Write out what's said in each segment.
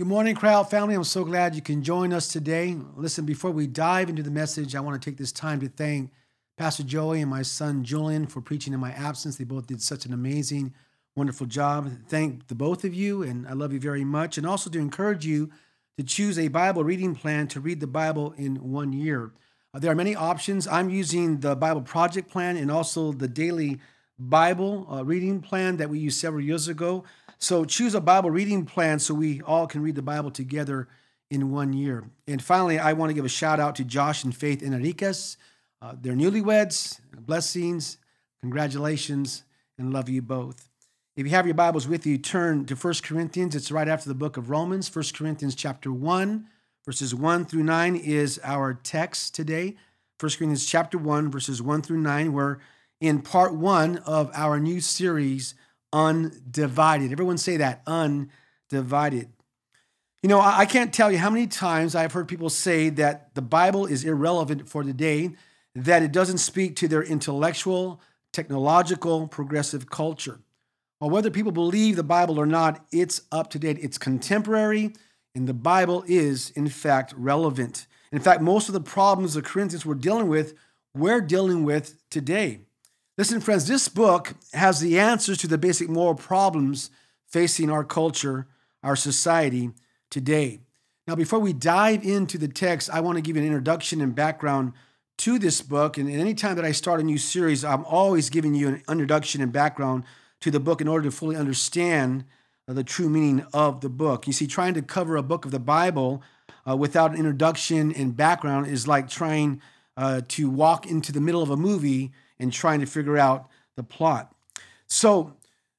Good morning, Cryy Out family. I'm so glad you can join us today. Listen, before we dive into the message, I want to take this time to thank Pastor Joey and my son Julian for preaching in my absence. They both did such an amazing, wonderful job. Thank the both of you, and I love you very much. And also to encourage you to choose a Bible reading plan to read the Bible in one year. There are many options. I'm using the Bible Project Plan and also the Daily Bible uh, reading plan that we used several years ago. So choose a Bible reading plan so we all can read the Bible together in one year. And finally, I want to give a shout out to Josh and Faith Enriquez. Uh, they're newlyweds. Blessings, congratulations, and love you both. If you have your Bibles with you, turn to 1 Corinthians. It's right after the book of Romans. 1 Corinthians chapter 1, verses 1 through 9 is our text today. 1 Corinthians chapter 1, verses 1 through 9. We're in part one of our new series undivided. Everyone say that undivided. You know, I can't tell you how many times I've heard people say that the Bible is irrelevant for today, that it doesn't speak to their intellectual, technological, progressive culture. Well, whether people believe the Bible or not, it's up to date, it's contemporary, and the Bible is, in fact, relevant. In fact, most of the problems the Corinthians were dealing with, we're dealing with today. Listen, friends, this book has the answers to the basic moral problems facing our culture, our society today. Now, before we dive into the text, I want to give an introduction and background to this book. And anytime that I start a new series, I'm always giving you an introduction and background to the book in order to fully understand the true meaning of the book. You see, trying to cover a book of the Bible uh, without an introduction and background is like trying uh, to walk into the middle of a movie and trying to figure out the plot. So,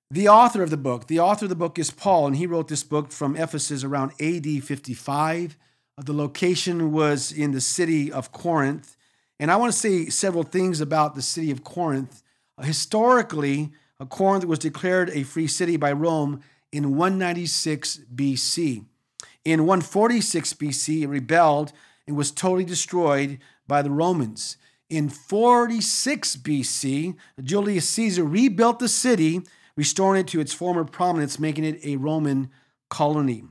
the author of the book, the author of the book is Paul, and he wrote this book from Ephesus around AD 55. Uh, the location was in the city of Corinth. And I want to say several things about the city of Corinth. Historically, Corinth was declared a free city by Rome in 196 BC. In 146 BC, it rebelled and was totally destroyed by the Romans. In 46 BC, Julius Caesar rebuilt the city, restoring it to its former prominence, making it a Roman colony.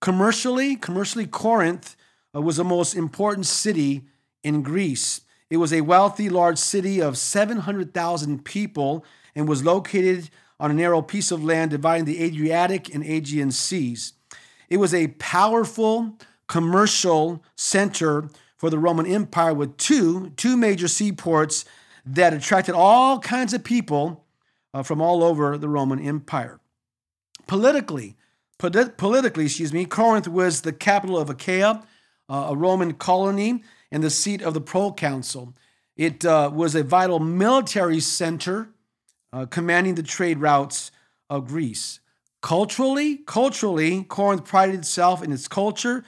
Commercially, commercially, Corinth uh, was the most important city in Greece. It was a wealthy, large city of 700,000 people and was located on a narrow piece of land dividing the Adriatic and Aegean seas. It was a powerful commercial center for the Roman Empire with two, two major seaports that attracted all kinds of people uh, from all over the Roman Empire. Politically, polit- politically, excuse me, Corinth was the capital of Achaia, uh, a Roman colony, and the seat of the proconsul. It uh, was a vital military center uh, commanding the trade routes of Greece. Culturally, culturally, Corinth prided itself in its culture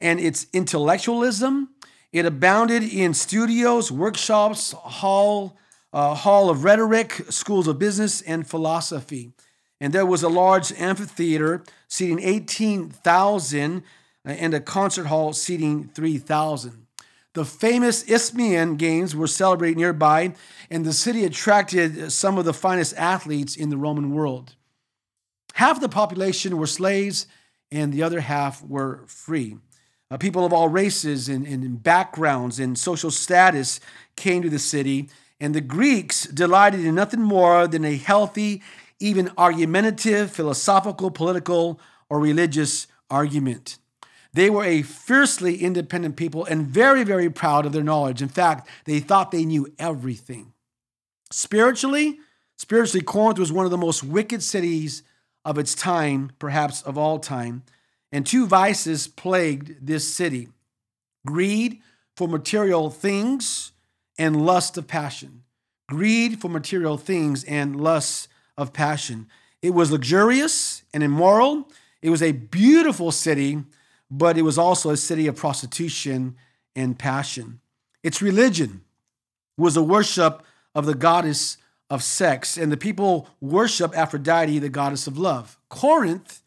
and its intellectualism it abounded in studios, workshops, hall, uh, hall of rhetoric, schools of business, and philosophy. And there was a large amphitheater seating 18,000 uh, and a concert hall seating 3,000. The famous Isthmian Games were celebrated nearby, and the city attracted some of the finest athletes in the Roman world. Half the population were slaves, and the other half were free. Uh, people of all races and, and backgrounds and social status came to the city, and the Greeks delighted in nothing more than a healthy, even argumentative, philosophical, political, or religious argument. They were a fiercely independent people and very, very proud of their knowledge. In fact, they thought they knew everything. Spiritually, spiritually, Corinth was one of the most wicked cities of its time, perhaps of all time. And two vices plagued this city greed for material things and lust of passion. Greed for material things and lust of passion. It was luxurious and immoral. It was a beautiful city, but it was also a city of prostitution and passion. Its religion was a worship of the goddess of sex, and the people worship Aphrodite, the goddess of love. Corinth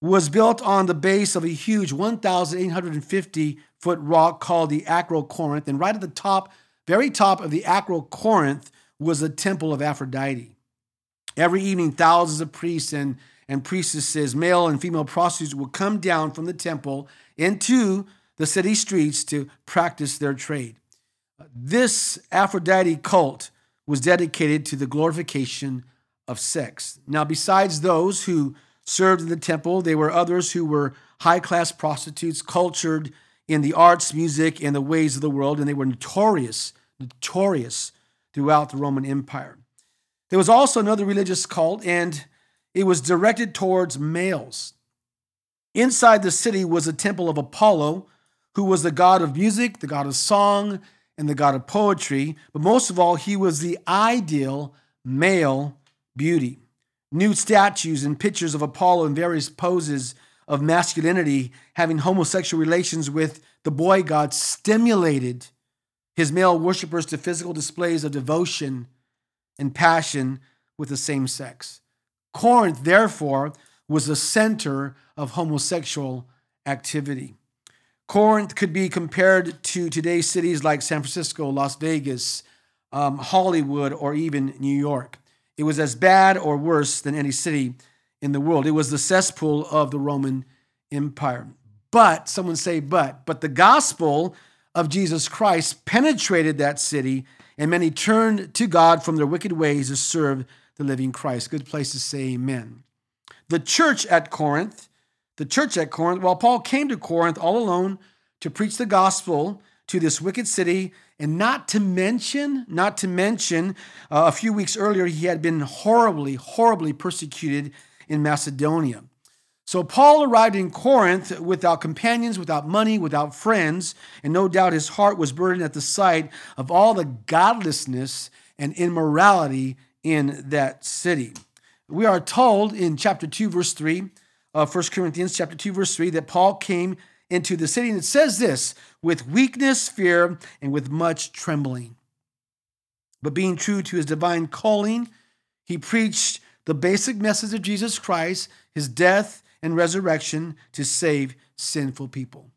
was built on the base of a huge 1,850 foot rock called the Acrocorinth. And right at the top, very top of the Acrocorinth, was the temple of Aphrodite. Every evening, thousands of priests and, and priestesses, male and female prostitutes, would come down from the temple into the city streets to practice their trade. This Aphrodite cult was dedicated to the glorification of sex. Now, besides those who served in the temple, there were others who were high class prostitutes, cultured in the arts, music, and the ways of the world, and they were notorious, notorious throughout the Roman Empire. There was also another religious cult, and it was directed towards males. Inside the city was a temple of Apollo, who was the god of music, the god of song, and the god of poetry. But most of all, he was the ideal male beauty. Nude statues and pictures of Apollo in various poses of masculinity, having homosexual relations with the boy god, stimulated his male worshippers to physical displays of devotion and passion with the same sex. Corinth, therefore, was the center of homosexual activity. Corinth could be compared to today's cities like San Francisco, Las Vegas, um, Hollywood, or even New York. It was as bad or worse than any city in the world. It was the cesspool of the Roman Empire. But, someone say, but, but the gospel of Jesus Christ penetrated that city, and many turned to God from their wicked ways to serve the living Christ. Good place to say amen. The church at Corinth, the church at Corinth, while Paul came to Corinth all alone to preach the gospel to this wicked city, and not to mention, not to mention, uh, a few weeks earlier, he had been horribly, horribly persecuted in Macedonia. So Paul arrived in Corinth without companions, without money, without friends, and no doubt his heart was burdened at the sight of all the godlessness and immorality in that city. We are told in chapter 2, verse 3 of 1 Corinthians, chapter 2, verse 3, that Paul came into the city, and it says this with weakness, fear, and with much trembling. But being true to his divine calling, he preached the basic message of Jesus Christ, his death and resurrection to save sinful people.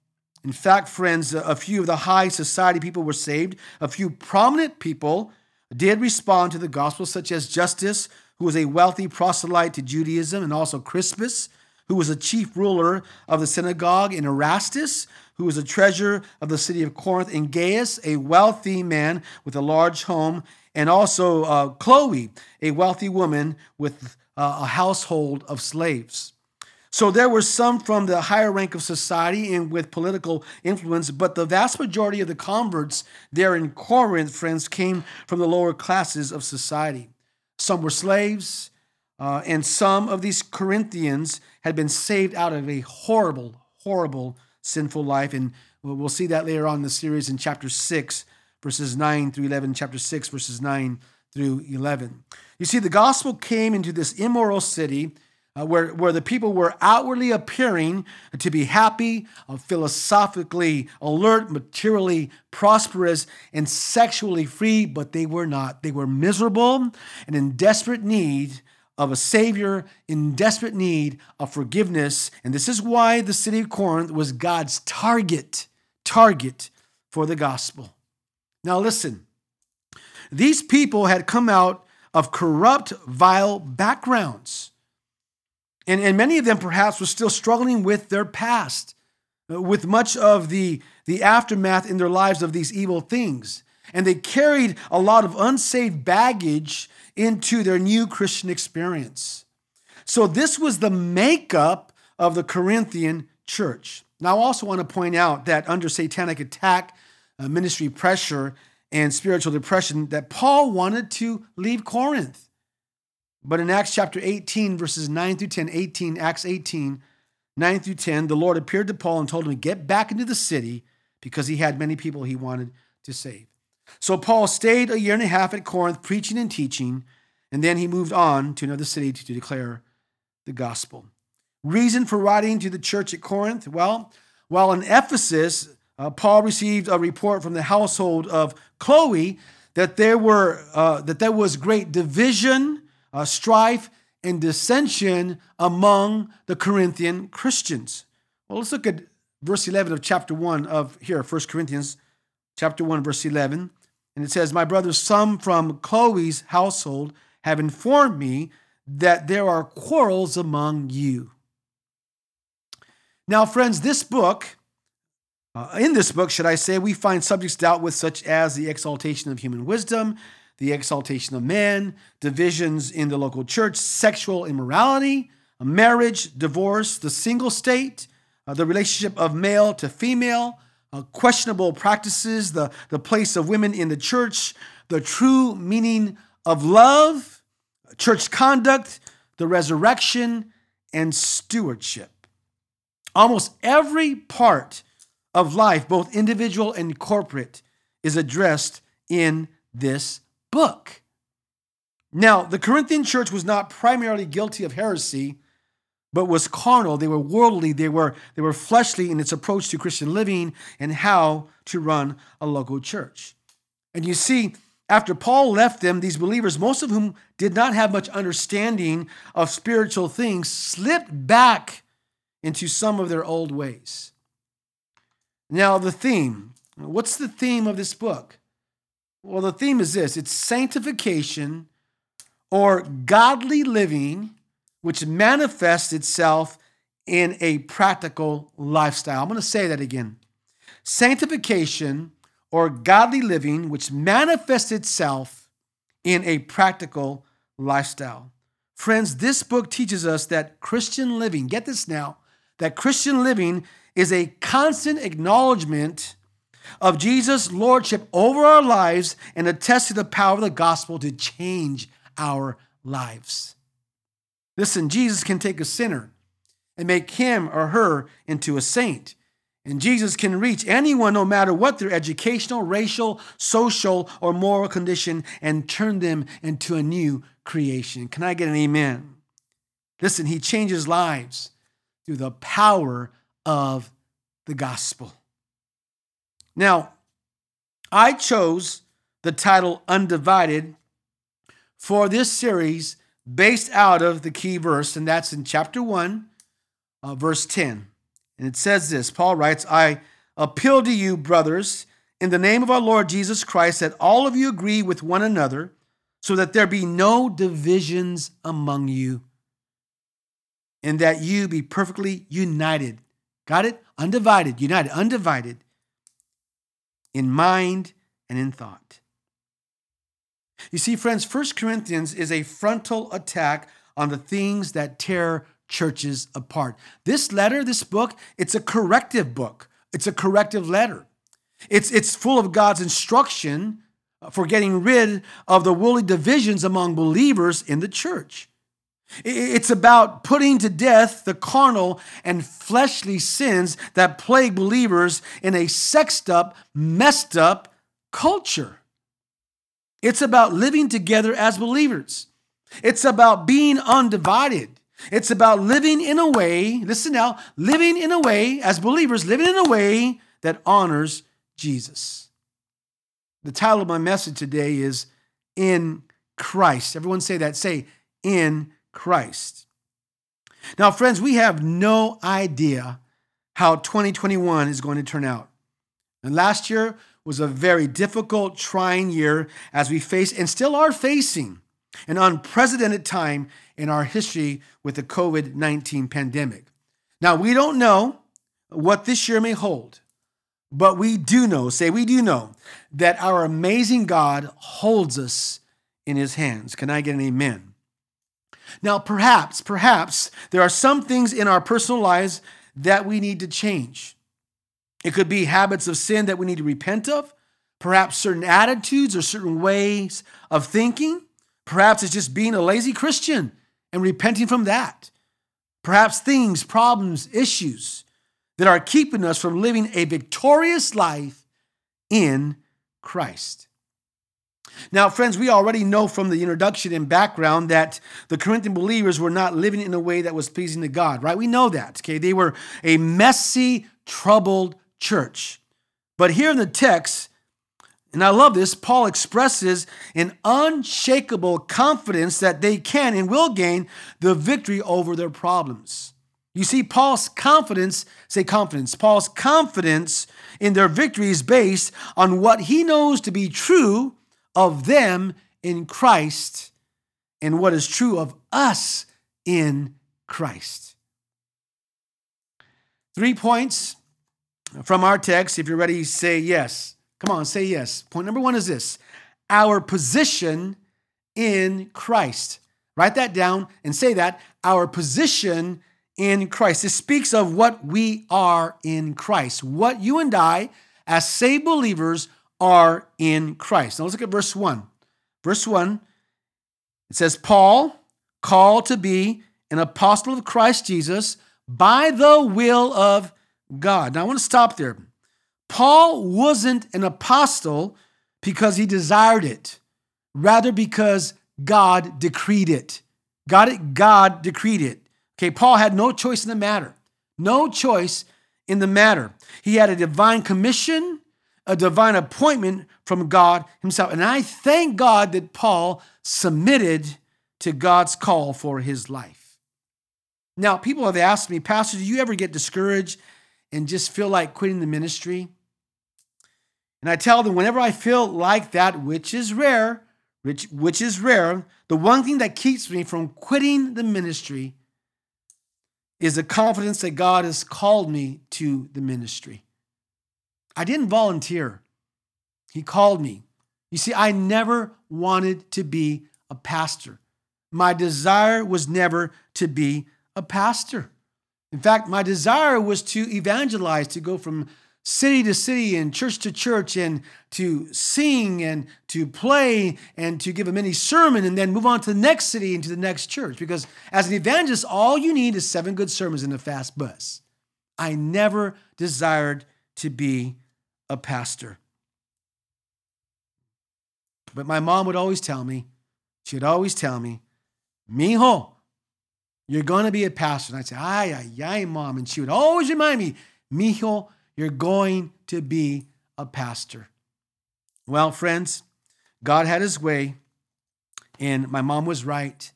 In fact, friends, a few of the high society people were saved. A few prominent people did respond to the gospel, such as Justus, who was a wealthy proselyte to Judaism, and also Crispus, who was a chief ruler of the synagogue, and Erastus, who was a treasurer of the city of Corinth, and Gaius, a wealthy man with a large home, and also uh, Chloe, a wealthy woman with uh, a household of slaves. So there were some from the higher rank of society and with political influence, but the vast majority of the converts there in Corinth, friends, came from the lower classes of society. Some were slaves, uh, and some of these Corinthians had been saved out of a horrible, horrible sinful life. And we'll see that later on in the series in chapter 6, verses 9 through 11, chapter 6, verses 9 through 11. You see, the gospel came into this immoral city uh, where, where the people were outwardly appearing to be happy, uh, philosophically alert, materially prosperous, and sexually free, but they were not. They were miserable and in desperate need of a Savior, in desperate need of forgiveness. And this is why the city of Corinth was God's target, target for the gospel. Now, listen, these people had come out of corrupt, vile backgrounds. And, and many of them perhaps were still struggling with their past, uh, with much of the, the aftermath in their lives of these evil things. And they carried a lot of unsaved baggage into their new Christian experience. So, this was the makeup of the Corinthian church. Now, I also want to point out that under satanic attack, uh, ministry pressure, and spiritual depression, that Paul wanted to leave Corinth. But in Acts chapter 18, verses 9 through 10, 18, Acts 18, 9 through 10, the Lord appeared to Paul and told him to get back into the city because he had many people he wanted to save. So Paul stayed a year and a half at Corinth preaching and teaching, and then he moved on to another city to declare the gospel. Reason for writing to the church at Corinth? Well, while in Ephesus, uh, Paul received a report from the household of Chloe that there were uh, that there was great division uh, strife and dissension among the Corinthian Christians. Well, let's look at verse 11 of chapter 1 of here, 1 Corinthians chapter 1, verse 11. And it says, My brothers, some from Chloe's household have informed me that there are quarrels among you. Now, friends, this book, uh, in this book, should I say, we find subjects dealt with such as the exaltation of human wisdom, the exaltation of man, divisions in the local church, sexual immorality, marriage, divorce, the single state, uh, the relationship of male to female, uh, questionable practices, the, the place of women in the church, the true meaning of love, church conduct, the resurrection, and stewardship. Almost every part of life, both individual and corporate, is addressed in this book. Now, the Corinthian church was not primarily guilty of heresy, but was carnal. They were worldly. They were, they were fleshly in its approach to Christian living and how to run a local church. And you see, after Paul left them, these believers, most of whom did not have much understanding of spiritual things, slipped back into some of their old ways. Now, the theme what's the theme of this book? Well, the theme is this it's sanctification or godly living which manifests itself in a practical lifestyle. I'm going to say that again. Sanctification or godly living, which manifests itself in a practical lifestyle. Friends, this book teaches us that Christian living, get this now, that Christian living is a constant acknowledgement of Jesus' lordship over our lives and attests to the power of the gospel to change our lives. Listen, Jesus can take a sinner and make him or her into a saint. And Jesus can reach anyone, no matter what their educational, racial, social, or moral condition, and turn them into a new creation. Can I get an amen? Listen, he changes lives through the power of the gospel. Now, I chose the title Undivided for this series based out of the key verse, and that's in chapter 1, uh, verse 10. And it says this Paul writes, I appeal to you, brothers, in the name of our Lord Jesus Christ, that all of you agree with one another, so that there be no divisions among you, and that you be perfectly united. Got it? Undivided, united, undivided in mind and in thought. You see, friends, First Corinthians is a frontal attack on the things that tear churches apart. This letter, this book, it's a corrective book. It's a corrective letter. It's, it's full of God's instruction for getting rid of the woolly divisions among believers in the church. It's about putting to death the carnal and fleshly sins that plague believers in a sexed up, messed up culture. It's about living together as believers. It's about being undivided. It's about living in a way, listen now, living in a way, as believers, living in a way that honors Jesus. The title of my message today is In Christ. Everyone say that. Say, In Christ. Now, friends, we have no idea how 2021 is going to turn out. And last year was a very difficult, trying year as we face and still are facing an unprecedented time in our history with the COVID 19 pandemic. Now, we don't know what this year may hold, but we do know, say we do know, that our amazing God holds us in his hands. Can I get an amen? Now, perhaps, perhaps there are some things in our personal lives that we need to change. It could be habits of sin that we need to repent of, perhaps certain attitudes or certain ways of thinking. Perhaps it's just being a lazy Christian and repenting from that. Perhaps things, problems, issues that are keeping us from living a victorious life in Christ. Now, friends, we already know from the introduction and background that the Corinthian believers were not living in a way that was pleasing to God, right? We know that, okay? They were a messy, troubled church. But here in the text, and I love this, Paul expresses an unshakable confidence that they can and will gain the victory over their problems. You see, Paul's confidence, say confidence, Paul's confidence in their victory is based on what he knows to be true of them in Christ and what is true of us in Christ. Three points from our text. If you're ready, say yes. Come on, say yes. Point number one is this our position in Christ. Write that down and say that our position in Christ. This speaks of what we are in Christ, what you and I, as saved believers, are in Christ. Now let's look at verse 1. Verse 1, it says, Paul, called to be an apostle of Christ Jesus by the will of God. Now I want to stop there. Paul wasn't an apostle because he desired it, rather, because God decreed it. Got it? God decreed it. Okay, Paul had no choice in the matter. No choice in the matter. He had a divine commission, a divine appointment from God himself. And I thank God that Paul submitted to God's call for his life. Now, people have asked me, Pastor, do you ever get discouraged and just feel like quitting the ministry? And I tell them, whenever I feel like that, which is rare, which, which is rare, the one thing that keeps me from quitting the ministry is the confidence that God has called me to the ministry. I didn't volunteer, He called me. You see, I never wanted to be a pastor. My desire was never to be a pastor. In fact, my desire was to evangelize, to go from city to city and church to church and to sing and to play and to give a mini sermon and then move on to the next city and to the next church. Because as an evangelist, all you need is seven good sermons in a fast bus. I never desired to be a pastor. But my mom would always tell me, she would always tell me, Mijo, you're going to be a pastor. And I'd say, ay, ay, ay, mom. And she would always remind me, Mijo, you're going to be a pastor. Well, friends, God had his way, and my mom was right.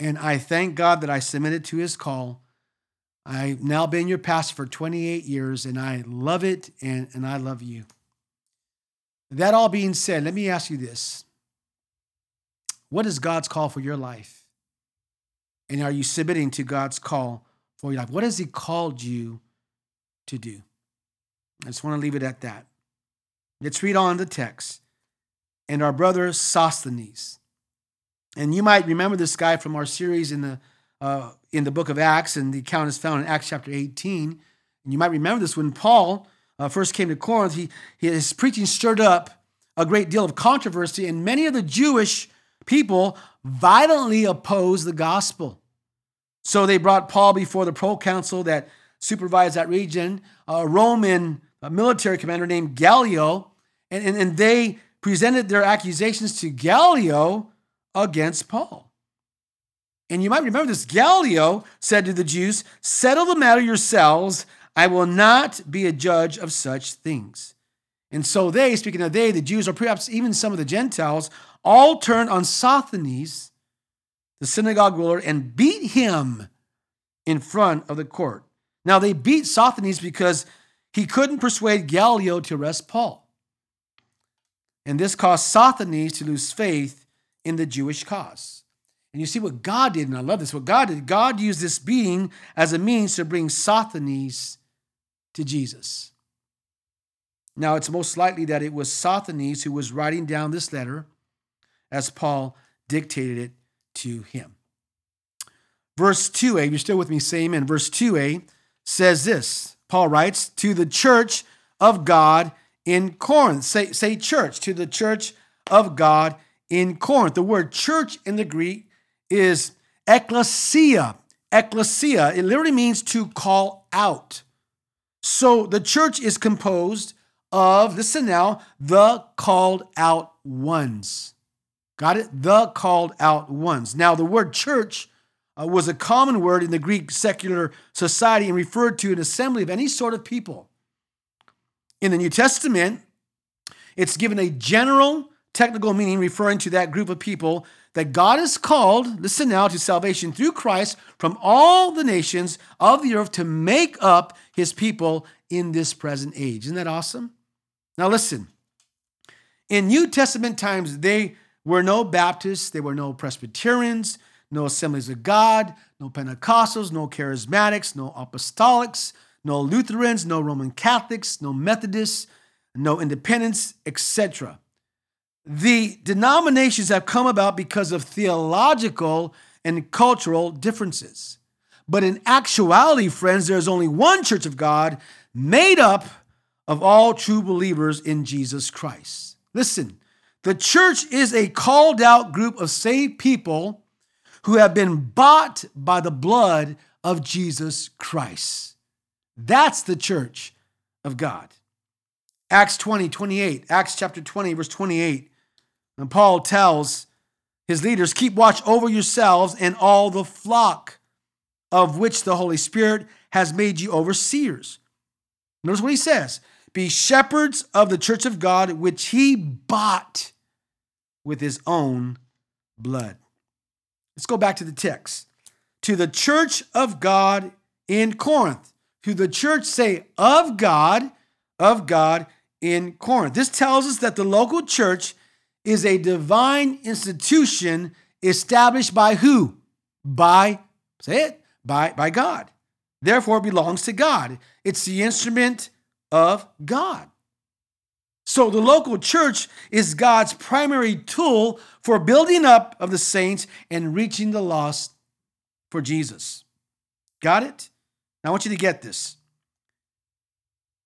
And I thank God that I submitted to his call. I've now been your pastor for 28 years, and I love it, and, and I love you. That all being said, let me ask you this What is God's call for your life? And are you submitting to God's call for your life? What has He called you to do? I just want to leave it at that. Let's read on the text. And our brother Sosthenes. And you might remember this guy from our series in the uh, in the book of Acts, and the account is found in Acts chapter 18. And you might remember this when Paul uh, first came to Corinth, he, his preaching stirred up a great deal of controversy, and many of the Jewish people violently opposed the gospel. So they brought Paul before the proconsul that supervised that region, a Roman military commander named Gallio, and, and, and they presented their accusations to Gallio against Paul. And you might remember this Gallio said to the Jews, Settle the matter yourselves. I will not be a judge of such things. And so they, speaking of they, the Jews, or perhaps even some of the Gentiles, all turned on Sosthenes, the synagogue ruler, and beat him in front of the court. Now, they beat Sosthenes because he couldn't persuade Gallio to arrest Paul. And this caused Sosthenes to lose faith in the Jewish cause. And you see what God did, and I love this. What God did, God used this beating as a means to bring Sosthenes to Jesus. Now, it's most likely that it was Sosthenes who was writing down this letter as Paul dictated it to him. Verse 2a, you're still with me, say amen. Verse 2a says this Paul writes, To the church of God in Corinth. Say, say church, to the church of God in Corinth. The word church in the Greek is ecclesia. Ecclesia, it literally means to call out. So the church is composed of, listen now, the called out ones. Got it? The called out ones. Now, the word church uh, was a common word in the Greek secular society and referred to an assembly of any sort of people. In the New Testament, it's given a general technical meaning referring to that group of people that God has called, listen now, to salvation through Christ from all the nations of the earth to make up his people in this present age. Isn't that awesome? Now, listen. In New Testament times, they were no Baptists, there were no Presbyterians, no Assemblies of God, no Pentecostals, no Charismatics, no Apostolics, no Lutherans, no Roman Catholics, no Methodists, no Independents, etc. The denominations have come about because of theological and cultural differences. But in actuality, friends, there is only one church of God made up of all true believers in Jesus Christ. Listen, the church is a called out group of saved people who have been bought by the blood of Jesus Christ. That's the church of God. Acts 20, 28, Acts chapter 20, verse 28. And Paul tells his leaders, keep watch over yourselves and all the flock of which the Holy Spirit has made you overseers. Notice what he says be shepherds of the church of God, which he bought with his own blood. Let's go back to the text. To the church of God in Corinth. To the church, say, of God, of God in Corinth. This tells us that the local church is a divine institution established by who? By, say it, by, by God. Therefore, it belongs to God. It's the instrument of God. So the local church is God's primary tool for building up of the saints and reaching the lost for Jesus. Got it? Now I want you to get this.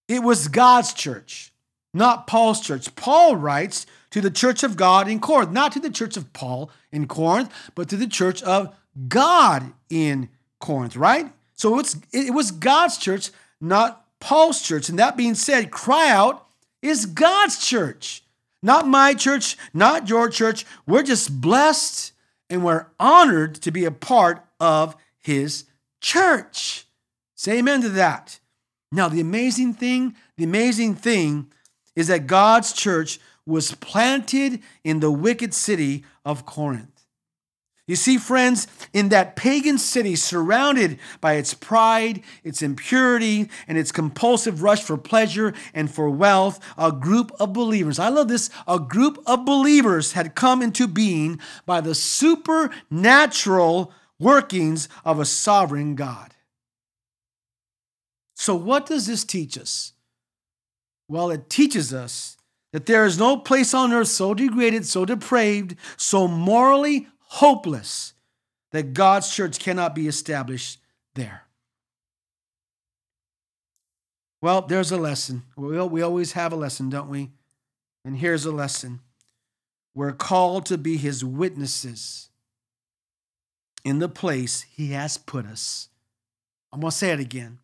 It was God's church, not Paul's church. Paul writes to the church of God in Corinth, not to the church of Paul in Corinth, but to the church of God in Corinth, right? So it's, it was God's church, not Paul's church. And that being said, Cryy Out is God's church, not my church, not your church. We're just blessed and we're honored to be a part of his church. Say amen to that. Now, the amazing thing, the amazing thing is that God's church was planted in the wicked city of Corinth. You see, friends, in that pagan city surrounded by its pride, its impurity, and its compulsive rush for pleasure and for wealth, a group of believers, I love this, a group of believers had come into being by the supernatural workings of a sovereign God. So, what does this teach us? Well, it teaches us that there is no place on earth so degraded, so depraved, so morally hopeless that God's church cannot be established there. Well, there's a lesson. We, always have a lesson, don't we? And here's a lesson. We're called to be his witnesses in the place he has put us. I'm going to say it again.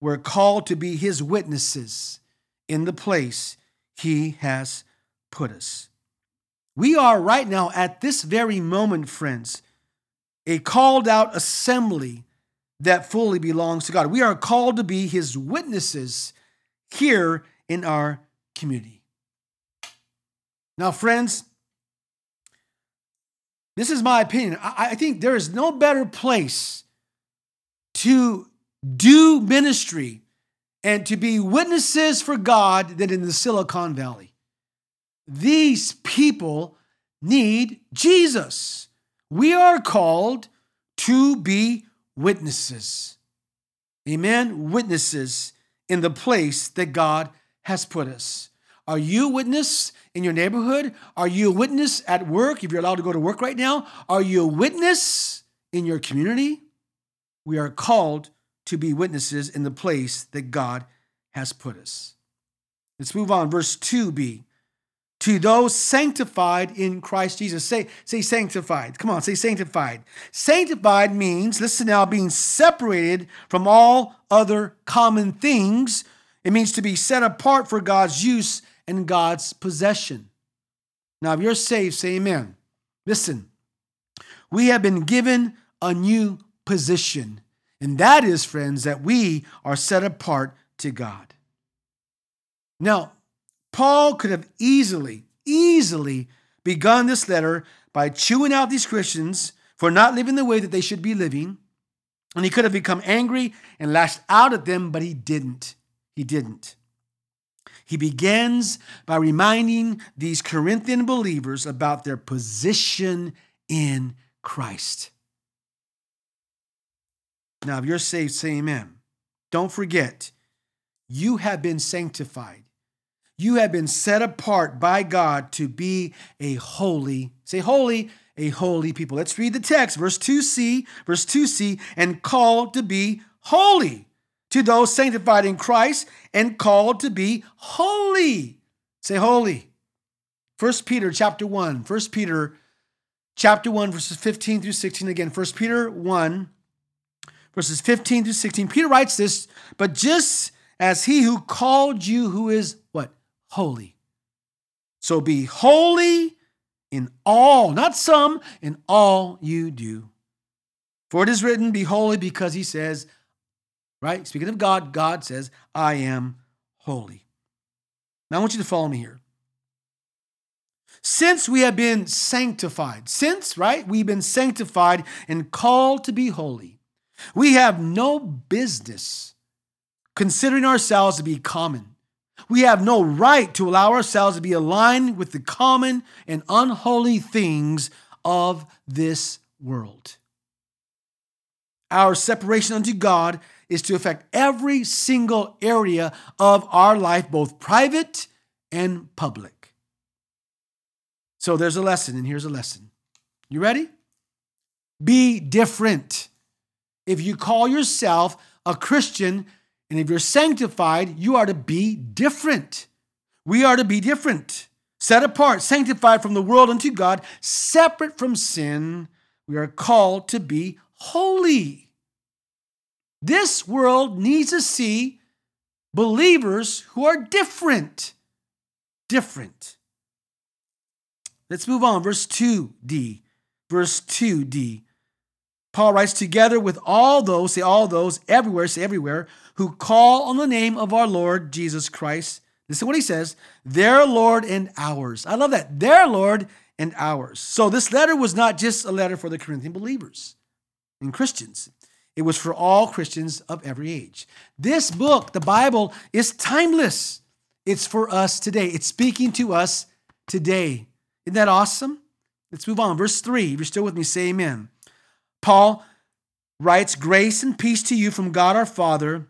We're called to be his witnesses in the place he has put us. We are right now, at this very moment, friends, a called out assembly that fully belongs to God. We are called to be his witnesses here in our community. Now, friends, this is my opinion. I think there is no better place to do ministry and to be witnesses for God than in the Silicon Valley. These people need Jesus. We are called to be witnesses. Amen. Witnesses in the place that God has put us. Are you a witness in your neighborhood? Are you a witness at work if you're allowed to go to work right now? Are you a witness in your community? We are called to be witnesses in the place that God has put us. Let's move on. Verse 2b to those sanctified in Christ Jesus. Say, say sanctified. Come on, say sanctified. Sanctified means, listen now, being separated from all other common things. It means to be set apart for God's use and God's possession. Now, if you're saved, say amen. Listen, we have been given a new position, and that is, friends, that we are set apart to God. Now, Paul could have easily, easily begun this letter by chewing out these Christians for not living the way that they should be living. And he could have become angry and lashed out at them, but he didn't. He didn't. He begins by reminding these Corinthian believers about their position in Christ. Now, if you're saved, say amen. Don't forget, you have been sanctified. You have been set apart by God to be a holy, say holy, a holy people. Let's read the text, verse 2c, verse 2c, and called to be holy to those sanctified in Christ and called to be holy. Say holy. 1 Peter chapter 1. 1 Peter chapter 1 verses 15 through 16 again. 1 Peter 1 verses 15 through 16. Peter writes this, but just as he who called you who is what? Holy. So be holy in all, not some, in all you do. For it is written, Be holy, because he says, right? Speaking of God, God says, I am holy. Now I want you to follow me here. Since we have been sanctified, since, right, we've been sanctified and called to be holy, we have no business considering ourselves to be common. We have no right to allow ourselves to be aligned with the common and unholy things of this world. Our separation unto God is to affect every single area of our life, both private and public. So there's a lesson, and here's a lesson. You ready? Be different. If you call yourself a Christian and if you're sanctified, you are to be different. We are to be different, set apart, sanctified from the world unto God, separate from sin. We are called to be holy. This world needs to see believers who are different. Different. Let's move on. Verse 2d. Verse 2d. Paul writes, Together with all those, say all those, everywhere, say everywhere, who call on the name of our Lord Jesus Christ. Listen to what he says their Lord and ours. I love that. Their Lord and ours. So this letter was not just a letter for the Corinthian believers and Christians. It was for all Christians of every age. This book, the Bible, is timeless. It's for us today. It's speaking to us today. Isn't that awesome? Let's move on. Verse 3. If you're still with me, say amen. Paul writes, Grace and peace to you from God our Father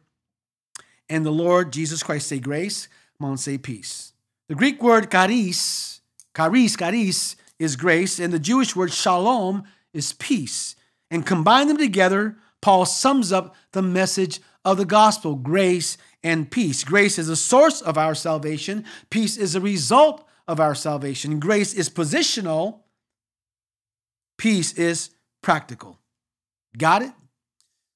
and the Lord Jesus Christ. Say grace. Come on, say peace. The Greek word charis, charis, charis is grace, and the Jewish word shalom is peace. And combine them together, Paul sums up the message of the gospel grace and peace. Grace is the source of our salvation, peace is a result of our salvation. Grace is positional, peace is practical. Got it?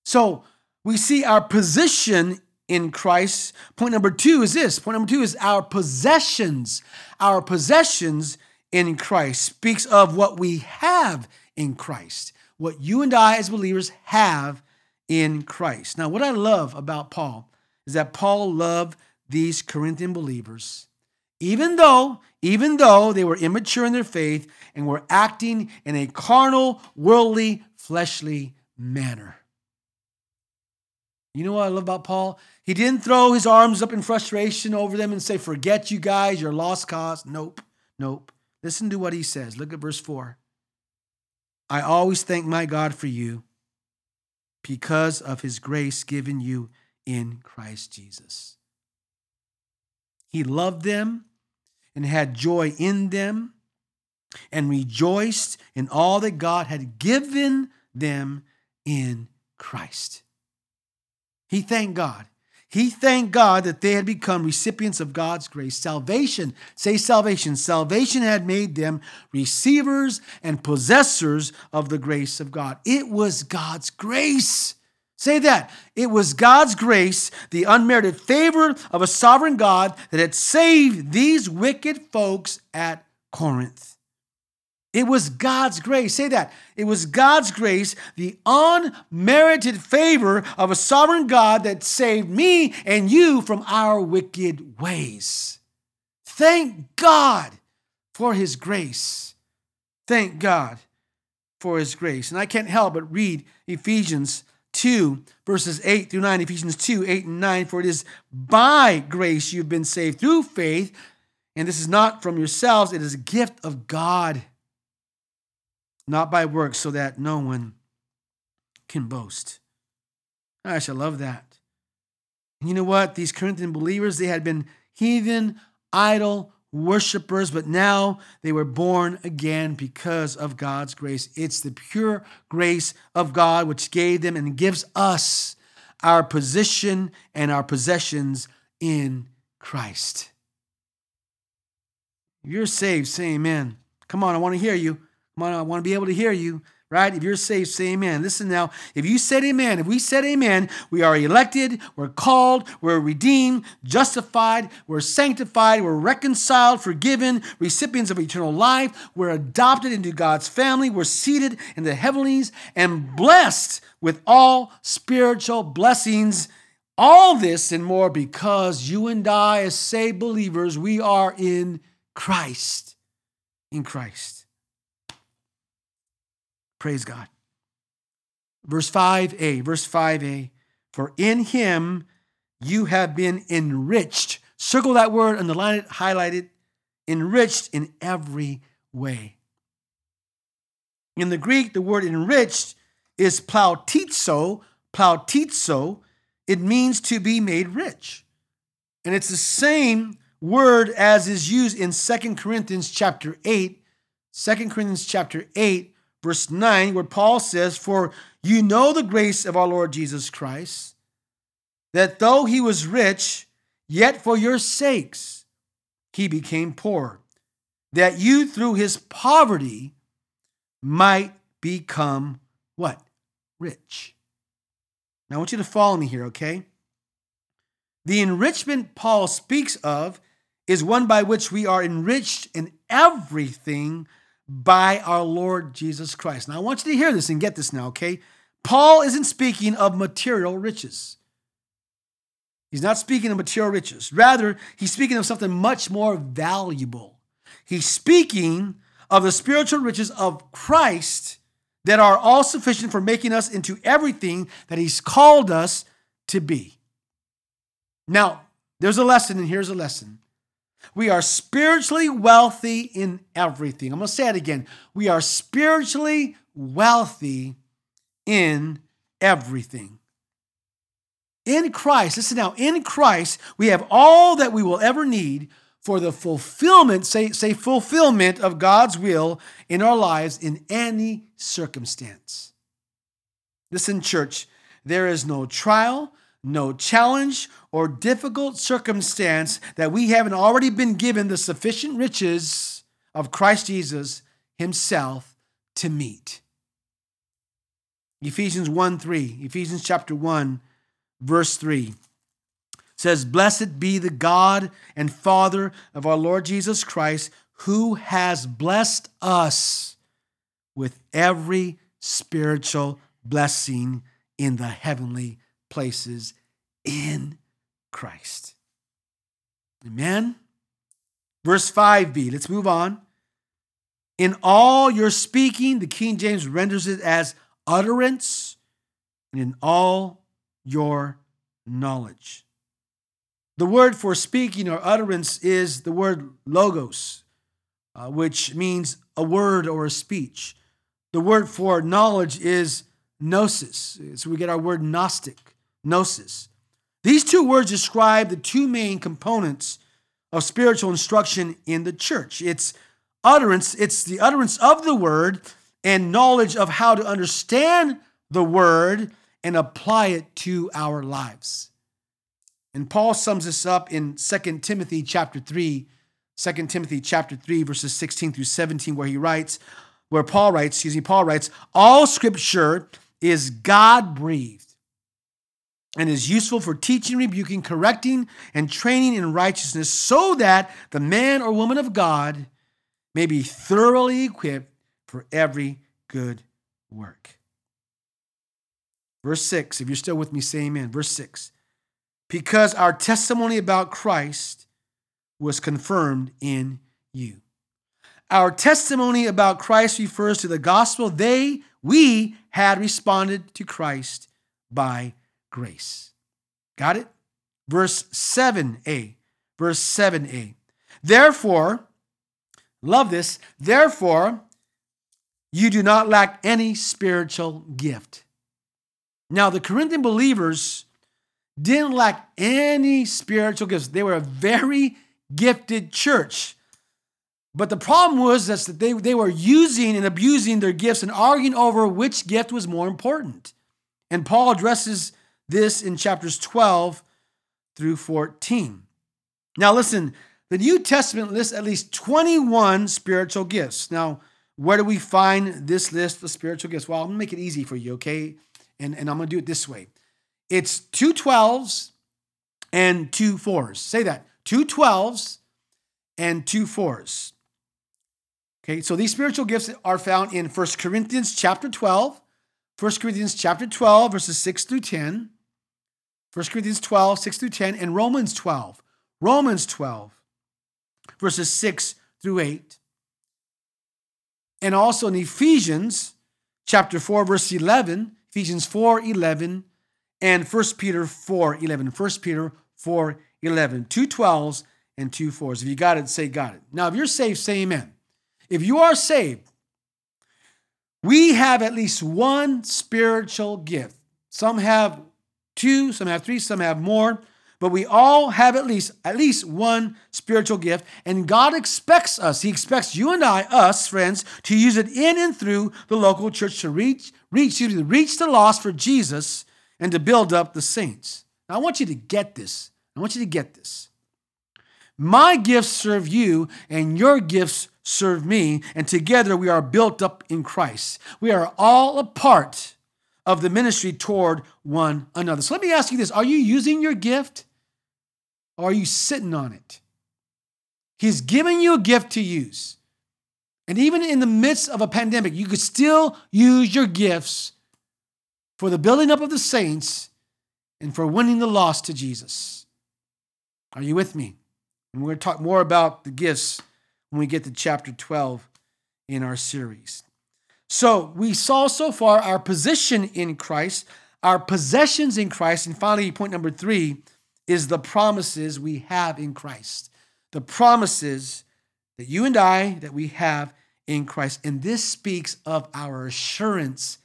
So we see our position in Christ. Point number two is this. Point number two is our possessions. Our possessions in Christ speaks of what we have in Christ what you and I as believers have in Christ. Now, what I love about Paul is that Paul loved these Corinthian believers, even though, even though they were immature in their faith and we're acting in a carnal, worldly, fleshly manner. You know what I love about Paul? He didn't throw his arms up in frustration over them and say, Forget you guys, you're lost cause. Nope, nope. Listen to what he says. Look at verse 4. I always thank my God for you because of his grace given you in Christ Jesus. He loved them and had joy in them and rejoiced in all that God had given them in Christ. He thanked God he thanked God that they had become recipients of God's grace. Salvation, say salvation, salvation had made them receivers and possessors of the grace of God. It was God's grace. Say that. It was God's grace, the unmerited favor of a sovereign God that had saved these wicked folks at Corinth. It was God's grace. Say that. It was God's grace, the unmerited favor of a sovereign God that saved me and you from our wicked ways. Thank God for his grace. Thank God for his grace. And I can't help but read Ephesians 2, verses 8 through 9, Ephesians 2, 8 and 9. For it is by grace you've been saved through faith, and this is not from yourselves, it is a gift of God, not by works, so that no one can boast. I love that. And you know what? These Corinthian believers, they had been heathen, idol worshipers, but now they were born again because of God's grace. It's the pure grace of God which gave them and gives us our position and our possessions in Christ. You're saved, say amen. Come on, I want to hear you. I want to be able to hear you right? If you're saved, say amen. Listen now, if you said amen, if we said amen, we are elected, we're called, we're redeemed, justified, we're sanctified, we're reconciled, forgiven, recipients of eternal life, we're adopted into God's family, we're seated in the heavenlies, and blessed with all spiritual blessings. All this and more because you and I, as saved believers, we are in Christ. In Christ. Praise God. Verse 5a, verse 5a, for in him you have been enriched. Circle that word, underline it, highlight it, enriched in every way. In the Greek, the word enriched is ploutizo, ploutizo. It means to be made rich. And it's the same word as is used in Second Corinthians chapter 8. 2 Corinthians chapter 8, verse 9, where Paul says, For you know the grace of our Lord Jesus Christ, that though he was rich, yet for your sakes he became poor, that you through his poverty might become what? Rich. Now I want you to follow me here, okay? The enrichment Paul speaks of is one by which we are enriched in everything by our Lord Jesus Christ. Now, I want you to hear this and get this now, okay? Paul isn't speaking of material riches. He's not speaking of material riches. Rather, he's speaking of something much more valuable. He's speaking of the spiritual riches of Christ that are all sufficient for making us into everything that he's called us to be. Now, there's a lesson, and here's a lesson. We are spiritually wealthy in everything. I'm going to say it again. We are spiritually wealthy in everything. In Christ, listen now, in Christ, we have all that we will ever need for the fulfillment, say, say fulfillment of God's will in our lives in any circumstance. Listen, church, there is no trial, no challenge or difficult circumstance that we haven't already been given the sufficient riches of Christ Jesus himself to meet. Ephesians 1 3, Ephesians chapter 1, verse 3 says, Blessed be the God and Father of our Lord Jesus Christ, who has blessed us with every spiritual blessing in the heavenly places in Christ. Amen. Verse 5b, let's move on. In all your speaking, the King James renders it as utterance, and in all your knowledge. The word for speaking or utterance is the word logos, uh, which means a word or a speech. The word for knowledge is gnosis. So we get our word Gnostic gnosis. These two words describe the two main components of spiritual instruction in the church. It's utterance, it's the utterance of the word and knowledge of how to understand the word and apply it to our lives. And Paul sums this up in 2 Timothy chapter 3, 2 Timothy chapter 3 verses 16 through 17 where he writes where Paul writes, excuse me, Paul writes, all scripture is God-breathed and is useful for teaching, rebuking, correcting, and training in righteousness, so that the man or woman of God may be thoroughly equipped for every good work. Verse 6, if you're still with me, say amen. Verse 6 Because our testimony about Christ was confirmed in you. Our testimony about Christ refers to the gospel they, we had responded to Christ by grace. Got it? Verse 7a. Verse 7a. Therefore, love this, therefore, you do not lack any spiritual gift. Now, the Corinthian believers didn't lack any spiritual gifts. They were a very gifted church. But the problem was that they, they were using and abusing their gifts and arguing over which gift was more important. And Paul addresses this in chapters 12 through 14. Now, listen, the New Testament lists at least 21 spiritual gifts. Now, where do we find this list of spiritual gifts? Well, I'm to make it easy for you, okay? And, and I'm to do it this way it's two 12s and two fours. Say that two 12s and two fours. Okay, so these spiritual gifts are found in 1 Corinthians chapter 12, 1 Corinthians chapter 12, verses 6 through 10, 1 Corinthians 12, 6 through 10, and Romans 12, Romans 12, verses 6 through 8. And also in Ephesians chapter 4, verse 11, Ephesians 4, 11, and 1 Peter 4, 11. 1 Peter 4, 11. Two 12s and two 4s. If you got it, say got it. Now, if you're saved, say amen. If you are saved, we have at least one spiritual gift. Some have two, some have three, some have more, but we all have at least at least one spiritual gift, and God expects us. He expects you and I, us friends, to use it in and through the local church to reach reach excuse me, reach the lost for Jesus and to build up the saints. Now, I want you to get this. I want you to get this. My gifts serve you, and your gifts serve me, and together we are built up in Christ. We are all a part of the ministry toward one another. So let me ask you this Are you using your gift, or are you sitting on it? He's given you a gift to use. And even in the midst of a pandemic, you could still use your gifts for the building up of the saints and for winning the lost to Jesus. Are you with me? And we're going to talk more about the gifts when we get to chapter 12 in our series. So we saw so far our position in Christ, our possessions in Christ, and finally, point number three is the promises we have in Christ. The promises that you and I that we have in Christ. And this speaks of our assurance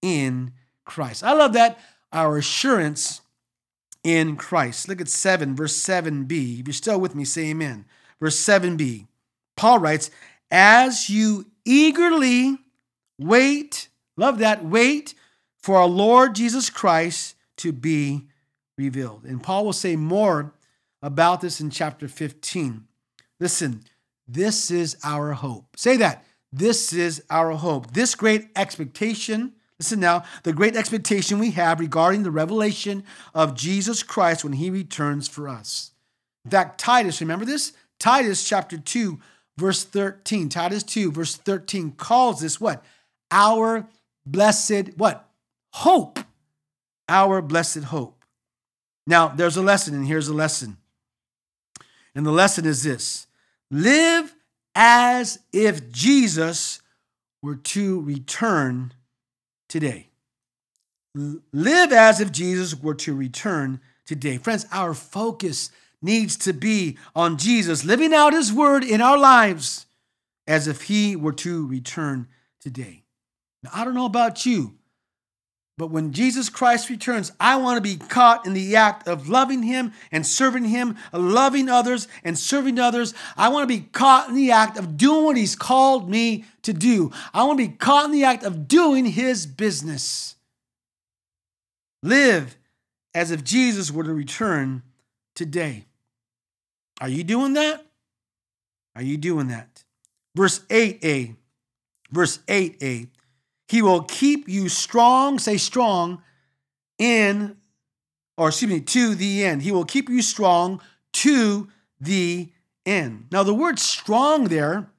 in Christ. I love that. Our assurance in Christ. Look at 7, verse 7b. If you're still with me, say amen. Verse 7b. Paul writes, As you eagerly wait, love that, wait for our Lord Jesus Christ to be revealed. And Paul will say more about this in chapter 15. Listen, this is our hope. Say that. This is our hope. This great expectation. Listen now, the great expectation we have regarding the revelation of Jesus Christ when he returns for us. In fact, Titus, remember this? Titus chapter 2, verse 13. Titus 2, verse 13 calls this what? Our blessed what? Hope. Our blessed hope. Now, there's a lesson, and here's a lesson. And the lesson is this live as if Jesus were to return today. Live as if Jesus were to return today. Friends, our focus needs to be on Jesus living out his word in our lives as if he were to return today. Now, I don't know about you, but when Jesus Christ returns, I want to be caught in the act of loving him and serving him, loving others and serving others. I want to be caught in the act of doing what he's called me to do. I want to be caught in the act of doing his business. Live as if Jesus were to return today. Are you doing that? Are you doing that? Verse 8a. Verse 8a. He will keep you strong, say strong, in, or excuse me, to the end. He will keep you strong to the end. Now, the word strong there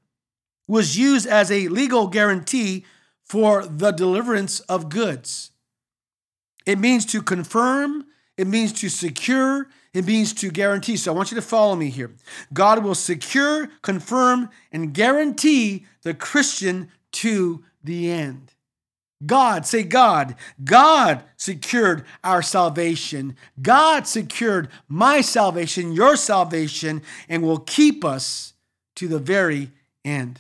was used as a legal guarantee for the deliverance of goods. It means to confirm, it means to secure, it means to guarantee. So I want you to follow me here. God will secure, confirm, and guarantee the Christian to the end. God, say God. God secured our salvation. God secured my salvation, your salvation, and will keep us to the very end.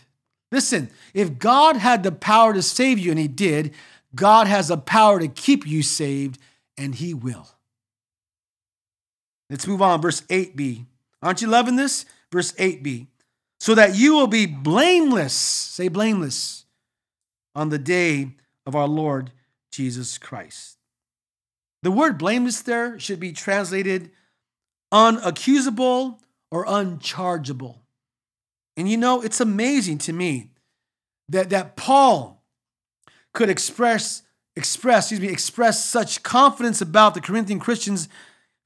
Listen, if God had the power to save you, and He did, God has the power to keep you saved, and He will. Let's move on. Verse 8b. Aren't you loving this? Verse 8b. So that you will be blameless, say blameless, on the day of our Lord Jesus Christ. The word blameless there should be translated unaccusable or unchargeable. And you know, it's amazing to me that, that Paul could express, express, excuse me, express such confidence about the Corinthian Christians'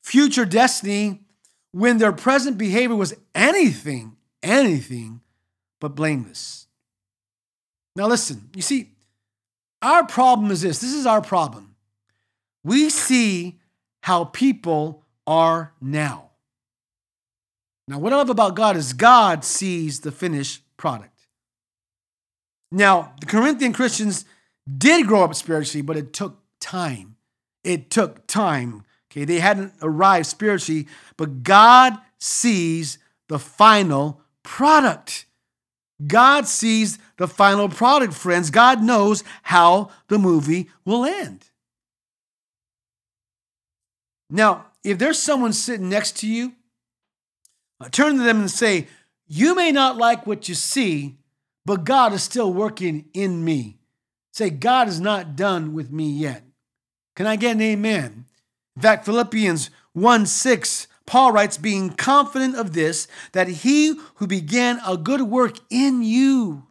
future destiny when their present behavior was anything, anything but blameless. Now, listen, you see, our problem is this this is our problem. We see how people are now. Now, what I love about God is God sees the finished product. Now, the Corinthian Christians did grow up spiritually, but it took time. It took time. Okay, they hadn't arrived spiritually, but God sees the final product. God sees the final product, friends. God knows how the movie will end. Now, if there's someone sitting next to you, turn to them and say, You may not like what you see, but God is still working in me. Say, God is not done with me yet. Can I get an amen? In fact, Philippians 1 6 Paul writes, being confident of this, that he who began a good work in you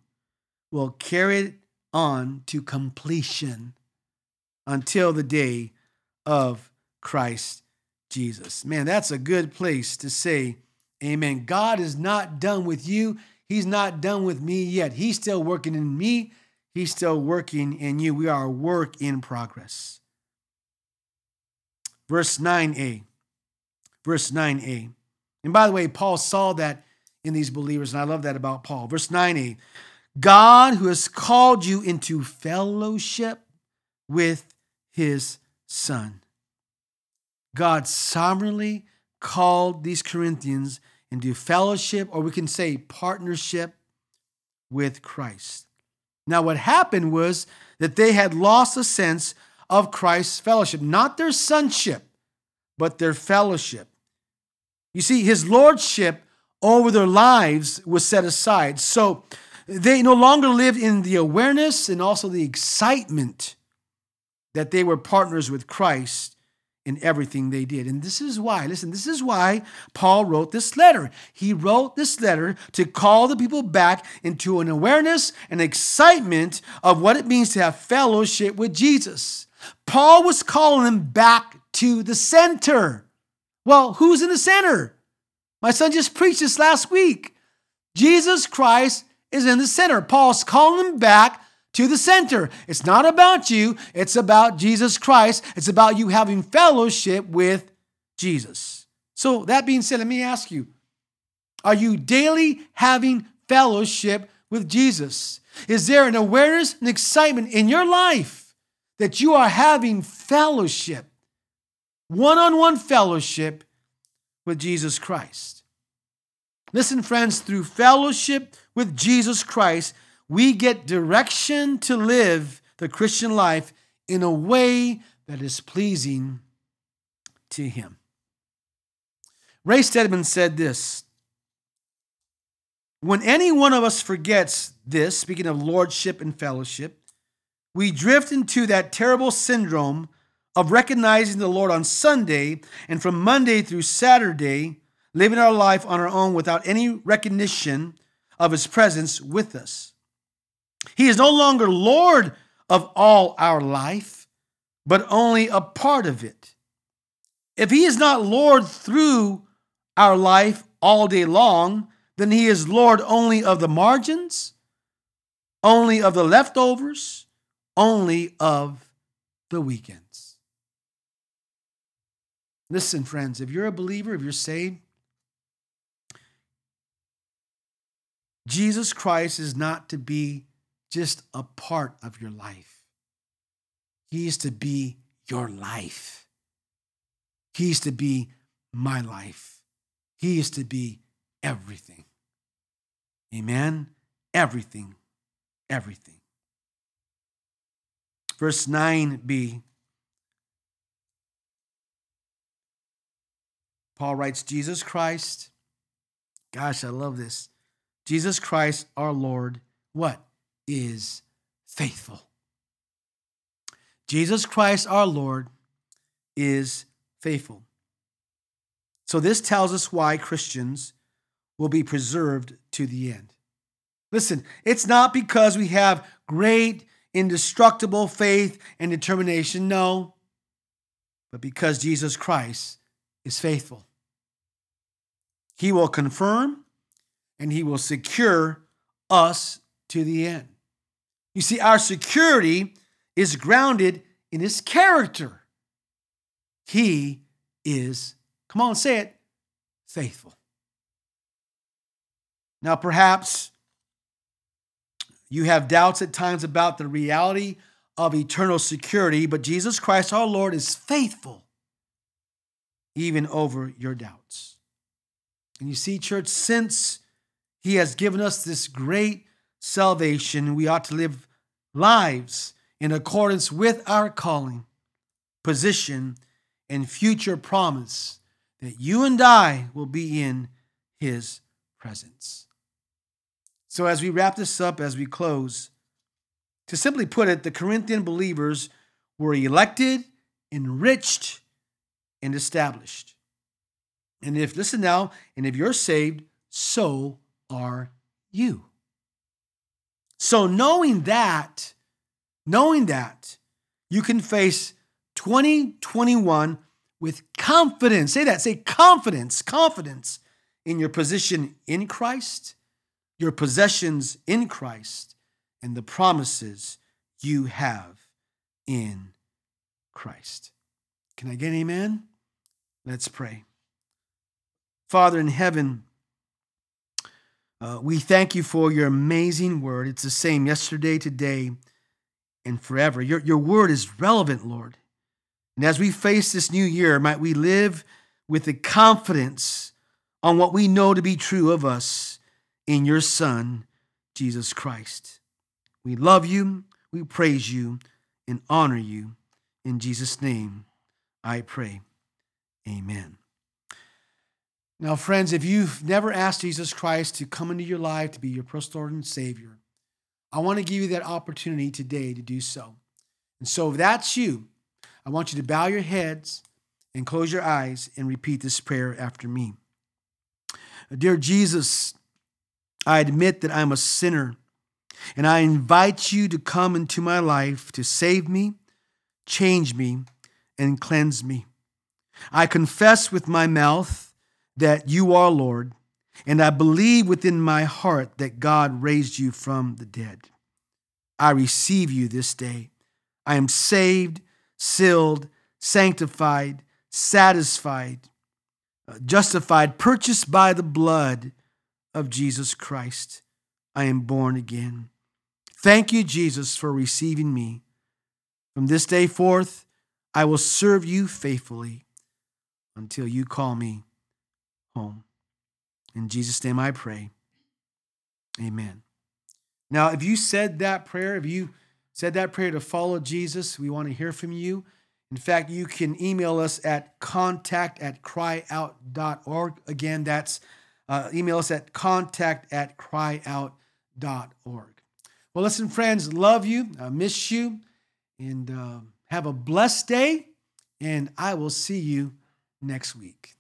will carry it on to completion until the day of Christ Jesus. Man, that's a good place to say, Amen. God is not done with you. He's not done with me yet. He's still working in me. He's still working in you. We are a work in progress. Verse 9a verse 9a. And by the way, Paul saw that in these believers, and I love that about Paul. Verse 9a God who has called you into fellowship with his Son. God sovereignly called these Corinthians into fellowship, or we can say partnership with Christ. Now, what happened was that they had lost a sense of Christ's fellowship, not their sonship, but their fellowship. You see, his lordship over their lives was set aside. So they no longer lived in the awareness and also the excitement that they were partners with Christ in everything they did. And this is why, listen, this is why Paul wrote this letter. He wrote this letter to call the people back into an awareness and excitement of what it means to have fellowship with Jesus. Paul was calling them back to the center. Well, who's in the center? My son just preached this last week. Jesus Christ is in the center. Paul's calling them back to the center. It's not about you, it's about Jesus Christ. It's about you having fellowship with Jesus. So, that being said, let me ask you are you daily having fellowship with Jesus? Is there an awareness and excitement in your life that you are having fellowship? One on one fellowship with Jesus Christ. Listen, friends, through fellowship with Jesus Christ, we get direction to live the Christian life in a way that is pleasing to Him. Ray Stedman said this When any one of us forgets this, speaking of lordship and fellowship, we drift into that terrible syndrome of recognizing the Lord on Sunday and from Monday through Saturday, living our life on our own without any recognition of His presence with us. He is no longer Lord of all our life, but only a part of it. If He is not Lord through our life all day long, then He is Lord only of the margins, only of the leftovers, only of the weekends. Listen, friends, if you're a believer, if you're saved, Jesus Christ is not to be just a part of your life. He is to be your life. He is to be my life. He is to be everything. Amen. Everything. Everything. Verse 9b. Paul writes, Jesus Christ, gosh, I love this. Jesus Christ, our Lord, what? Is faithful. Jesus Christ, our Lord, is faithful. So, this tells us why Christians will be preserved to the end. Listen, it's not because we have great, indestructible faith and determination, no, but because Jesus Christ is faithful. He will confirm and he will secure us to the end. You see, our security is grounded in his character. He is, come on, say it, faithful. Now, perhaps you have doubts at times about the reality of eternal security, but Jesus Christ our Lord is faithful even over your doubts. And you see, church, since he has given us this great salvation, we ought to live lives in accordance with our calling, position, and future promise that you and I will be in his presence. So, as we wrap this up, as we close, to simply put it, the Corinthian believers were elected, enriched, and established. And if, listen now, and if you're saved, so are you. So, knowing that, knowing that, you can face 2021 with confidence. Say that, say confidence, confidence in your position in Christ, your possessions in Christ, and the promises you have in Christ. Can I get an amen? Let's pray. Father in heaven, uh, we thank you for your amazing word. It's the same yesterday, today, and forever. Your, your word is relevant, Lord. And as we face this new year, might we live with the confidence on what we know to be true of us in your Son, Jesus Christ. We love you, we praise you, and honor you. In Jesus' name, I pray. Amen. Now, friends, if you've never asked Jesus Christ to come into your life to be your personal Lord and Savior, I want to give you that opportunity today to do so. And so, if that's you, I want you to bow your heads and close your eyes and repeat this prayer after me. Dear Jesus, I admit that I'm a sinner, and I invite you to come into my life to save me, change me, and cleanse me. I confess with my mouth that you are Lord, and I believe within my heart that God raised you from the dead. I receive you this day. I am saved, sealed, sanctified, satisfied, uh, justified, purchased by the blood of Jesus Christ. I am born again. Thank you, Jesus, for receiving me. From this day forth, I will serve you faithfully until you call me home. In Jesus' name I pray. Amen. Now, if you said that prayer, if you said that prayer to follow Jesus, we want to hear from you. In fact, you can email us at contact at cryyout.org. Again, that's uh, email us at contact at cryyout.org. Well, listen, friends, love you, I miss you, and uh, have a blessed day, and I will see you next week.